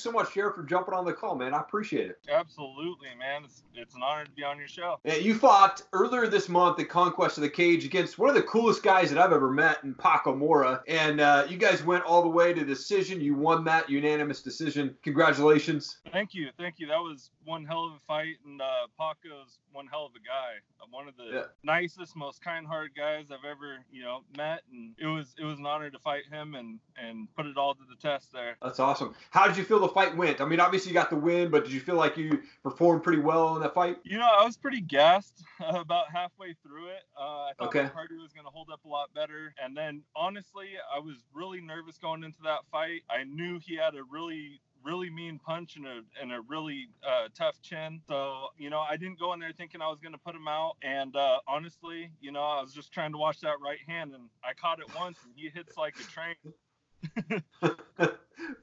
so much, Sheriff, for jumping on the call, man. I appreciate it. Absolutely, man. It's, it's an honor to be on your show. Yeah, you fought earlier this month at Conquest of the Cage against one of the coolest guys that I've ever met in Paco Mora. And uh, you guys went all the way to decision. You won that unanimous decision. Congratulations. Thank you. Thank you. That was one hell of a fight. And uh, Paco's one hell of a guy. One of the Yeah. nicest, most kind-hearted guys I've ever, you know, met. And it was it was an honor to fight him and and put it all to the test there. That's awesome. How did you feel the fight went? I mean, obviously you got the win, but did you feel like you performed pretty well in that fight? You know, I was pretty gassed about halfway through it. Uh, I thought Okay. my cardio was going to hold up a lot better. And then, honestly, I was really nervous going into that fight. I knew he had a really really mean punch and a and a really uh, tough chin. So you know, I didn't go in there thinking I was going to put him out. And uh, honestly, you know, I was just trying to watch that right hand, and I caught it once, and he hits like a train.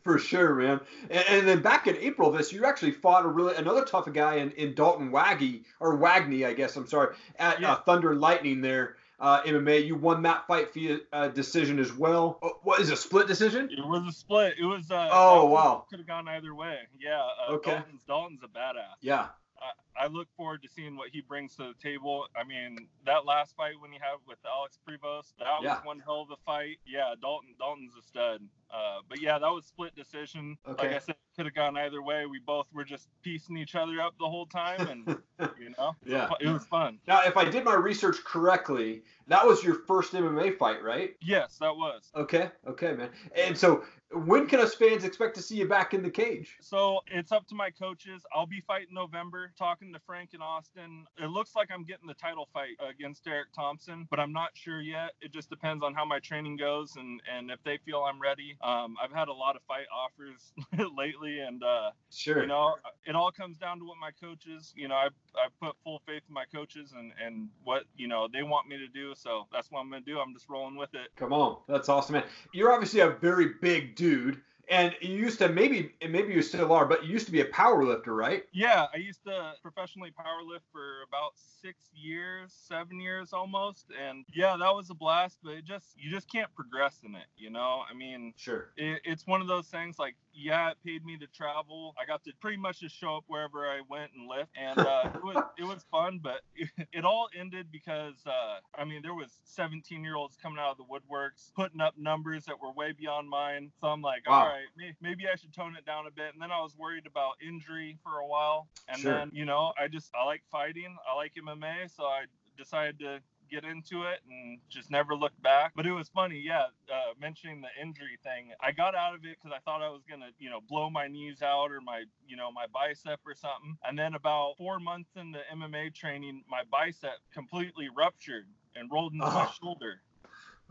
For sure, man. And, and then back in April, this you actually fought a really another tough guy in, in Dalton Waggy or Wagney, I guess. I'm sorry, at Yeah. uh, Thunder and Lightning there. Uh, MMA, you won that fight via uh, decision as well. Uh, What is a split decision? It was a split. It was. Uh, Oh, wow. Could have gone either way. Yeah. Uh, Okay. Dalton's Dalton's a badass. Yeah, I, I look forward to seeing what he brings to the table. I mean, that last fight when he had with Alex Prevost, that was one hell of a fight. Yeah, Dalton Dalton's a stud. Uh, but yeah, that was split decision. Okay. Like I said, it could have gone either way. We both were just piecing each other up the whole time, and you know, yeah. it was fun. Now, if I did my research correctly, that was your first MMA fight, right? Yes, that was. Okay, okay, man. And so, when can us fans expect to see you back in the cage? So it's up to my coaches. I'll be fighting November, talking to Frank and Austin. It looks like I'm getting the title fight against Derek Thompson, but I'm not sure yet. It just depends on how my training goes and, and if they feel I'm ready. Um, I've had a lot of fight offers lately, and uh, Sure. you know, it all comes down to what my coaches. You know, I I put full faith in my coaches and and what you know they want me to do. So that's what I'm gonna do. I'm just rolling with it. Come on, that's awesome, man. You're obviously a very big dude, and you used to maybe, maybe you still are, but you used to be a power lifter, right? Yeah, I used to professionally powerlift for about six years, seven years almost, and yeah, that was a blast. But it just you just can't progress in it, you know. I mean, Sure. it, it's one of those things like yeah, it paid me to travel. I got to pretty much just show up wherever I went and lift, and uh, it was it was fun. But it, it all ended because uh, I mean there was 17 year olds coming out of the woodworks putting up numbers that were way beyond mine. So I'm like, Wow. all right, may, maybe I should tone it down a bit. And then I was worried about injury for a while, and Sure. then you know I just I like fighting, I like MMA, so I decided to get into it and just never look back. But it was funny, yeah. Uh, mentioning the injury thing, I got out of it because I thought I was gonna, you know, blow my knees out or my, you know, my bicep or something. And then about four months into MMA training, my bicep completely ruptured and rolled into my shoulder.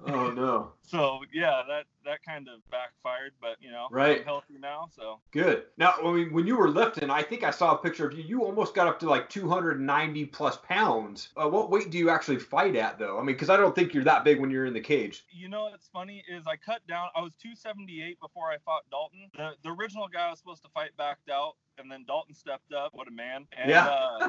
Oh no. So yeah, that that kind of backfired. But you know, Right. I'm healthy now, so Good. Now, I mean, when you were lifting, I think I saw a picture of you. You almost got up to like 290 plus pounds. Uh, what weight do you actually fight at, though? I mean, because I don't think you're that big when you're in the cage. you know what's funny is I cut down. I was 278 before I fought Dalton. The the original guy I was supposed to fight backed out, and then Dalton stepped up. What a man! And Yeah. uh,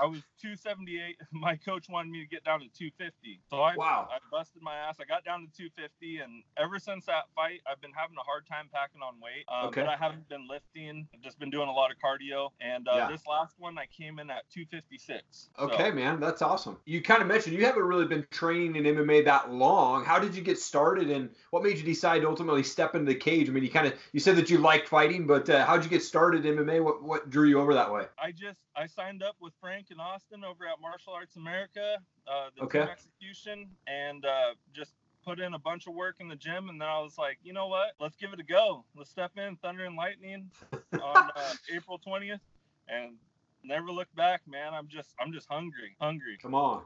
I was 278. My coach wanted me to get down to 250. So I Wow. I busted my ass. I got down to 250, and ever since that fight, I've been having a hard time packing on weight. Um, Okay. But I haven't been lifting. I've just been doing a lot of cardio. And uh, Yeah. this last one, I came in at 256. So- Okay, man, that's awesome. You kind of mentioned you haven't really been training in MMA that long. How did you get started, and what made you decide to ultimately step into the cage? I mean, you kind of you said that you liked fighting, but uh, how'd you get started in MMA? What what drew you over that way? I just I signed up with Frank and Austin over at Martial Arts America, uh, the Okay. execution, and uh, just put in a bunch of work in the gym. And then I was like, you know what? Let's give it a go. Let's step in Thunder and Lightning on uh, April 20th, and never look back, man. I'm just I'm just hungry, hungry. Come on.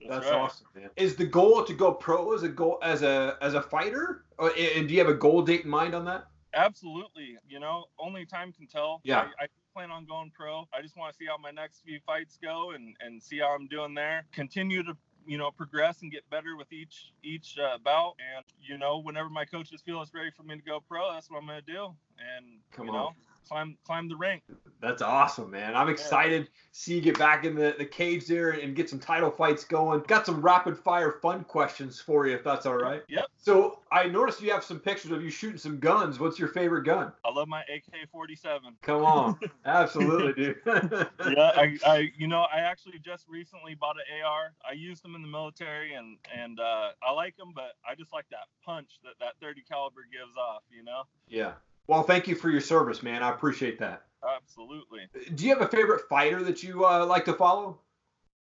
That's, That's right. awesome, man. Is the goal to go pro as a goal as a as a fighter, or, and do you have a goal date in mind on that? Absolutely. You know, only time can tell. Yeah. I, I plan on going pro. I just want to see how my next few fights go and and see how I'm doing there. Continue to you know progress and get better with each each uh, bout. And you know, whenever my coaches feel it's ready for me to go pro, that's what I'm gonna do. And Come you on. Climb climb the rank. That's awesome, man. I'm excited to see you get back in the, the cage there and get some title fights going. Got some rapid fire fun questions for you, if that's all right. Yep. So I noticed you have some pictures of you shooting some guns. What's your favorite gun? I love my AK-47. Come on, absolutely, dude. yeah, I, I, you know, I actually just recently bought an AR. I used them in the military, and and uh, I like them, but I just like that punch that that 30 caliber gives off. You know. Yeah. Well, thank you for your service, man. I appreciate that. Absolutely. Do you have a favorite fighter that you uh, like to follow?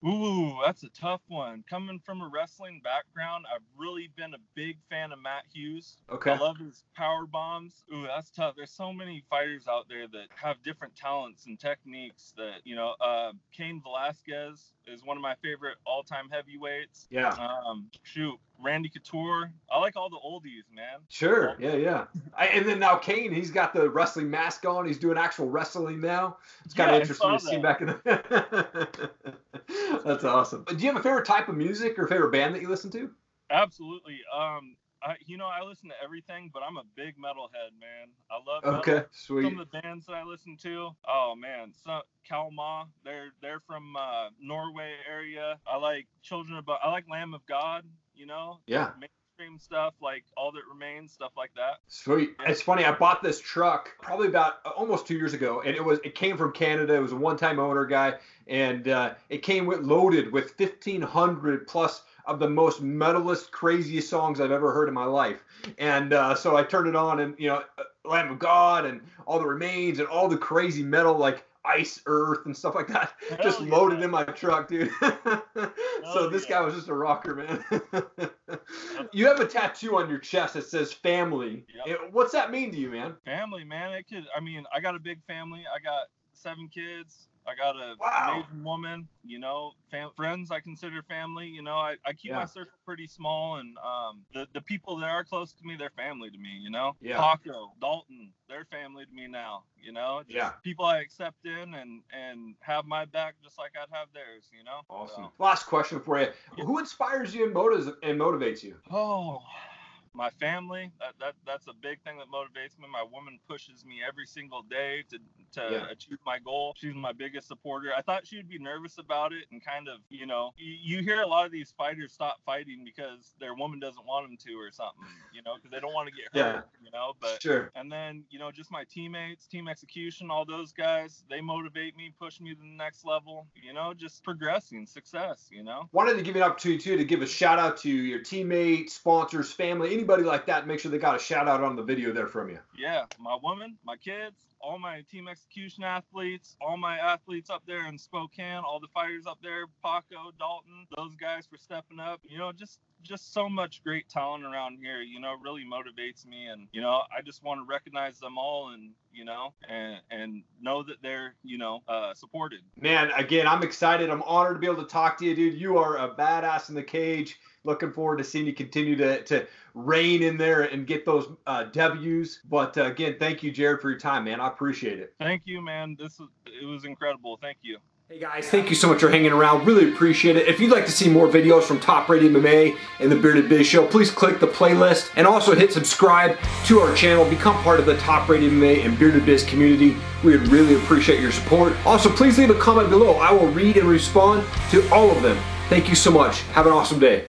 Ooh, that's a tough one. Coming from a wrestling background, I've really been a big fan of Matt Hughes. Okay. I love his power bombs. Ooh, that's tough. There's so many fighters out there that have different talents and techniques that, you know, uh, Cain Velasquez is one of my favorite all-time heavyweights. Yeah. Um, shoot, Randy Couture. I like all the oldies, man. Sure. Yeah, yeah. I, and then now Cain, he's got the wrestling mask on. He's doing actual wrestling now. It's kind Yeah, of interesting to see back in the. That's awesome. Do you have a favorite type of music or favorite band that you listen to? Absolutely. Um, I, you know, I listen to everything, but I'm a big metalhead, man. I love metal. Okay, sweet. some of the bands that I listen to. Oh man, so Kalmah, they're they're from uh, Norway area. I like Children of I like Lamb of God. You know, Yeah. Stuff like All That Remains, stuff like that. Sweet. It's funny. I bought this truck probably about uh, almost two years ago, and it was it came from Canada. It was a one-time owner guy, and uh, it came with loaded with fifteen hundred plus of the most metalist, craziest songs I've ever heard in my life. And uh, so I turned it on, and you know, uh, Lamb of God, and all the remains, and all the crazy metal like Iced Earth and stuff like that, just Hell loaded in my truck, dude. so Hell this yeah. guy was just a rocker, man. you have a tattoo on your chest that says family. Yep. It- What's that mean to you, man? Family, man. It could. I mean, I got a big family. I got seven kids. I got a Wow. amazing woman. You know, fam- friends I consider family. You know, I, I keep Yeah. my circle pretty small, and um, the the people that are close to me, they're family to me. You know, Yeah. Paco, Dalton, they're family to me now. You know, just Yeah. people I accept in and and have my back just like I'd have theirs. You know. Awesome. So- Last question for you. Who inspires you and motivates and motivates you? Oh, my family. That, that that's a big thing that motivates me. My woman pushes me every single day to to Yeah. achieve my goal. She's my biggest supporter. I thought she would be nervous about it and kind of, you know, you, you hear a lot of these fighters stop fighting because their woman doesn't want them to or something, you know, because they don't want to get Yeah. hurt, you know. But Sure. and then, you know, just my teammates, team execution, all those guys, they motivate me, push me to the next level, you know, just progressing, success, you know. Wanted to give you an opportunity too to give a shout out to your teammates, sponsors, family, anybody like that. Make sure they got a shout out on the video there from you. Yeah, my woman, my kids, all my team execution athletes, all my athletes up there in Spokane, all the fighters up there, Paco, Dalton, those guys for stepping up. You know, just just so much great talent around here. You know, really motivates me, and you know, I just want to recognize them all, and you know, and and know that they're you know uh, supported. Man, again, I'm excited. I'm honored to be able to talk to you, dude. You are a badass in the cage. Looking forward to seeing you continue to, to reign in there and get those uh, W's. But uh, again, thank you, Jared, for your time, man. I appreciate it. Thank you, man. This was it was incredible. Thank you. Hey guys, thank you so much for hanging around. Really appreciate it. If you'd like to see more videos from Top Rated MMA and the Bearded Biz Show, please click the playlist and also hit subscribe to our channel. Become part of the Top Rated MMA and Bearded Biz community. We would really appreciate your support. Also, please leave a comment below. I will read and respond to all of them. Thank you so much. Have an awesome day.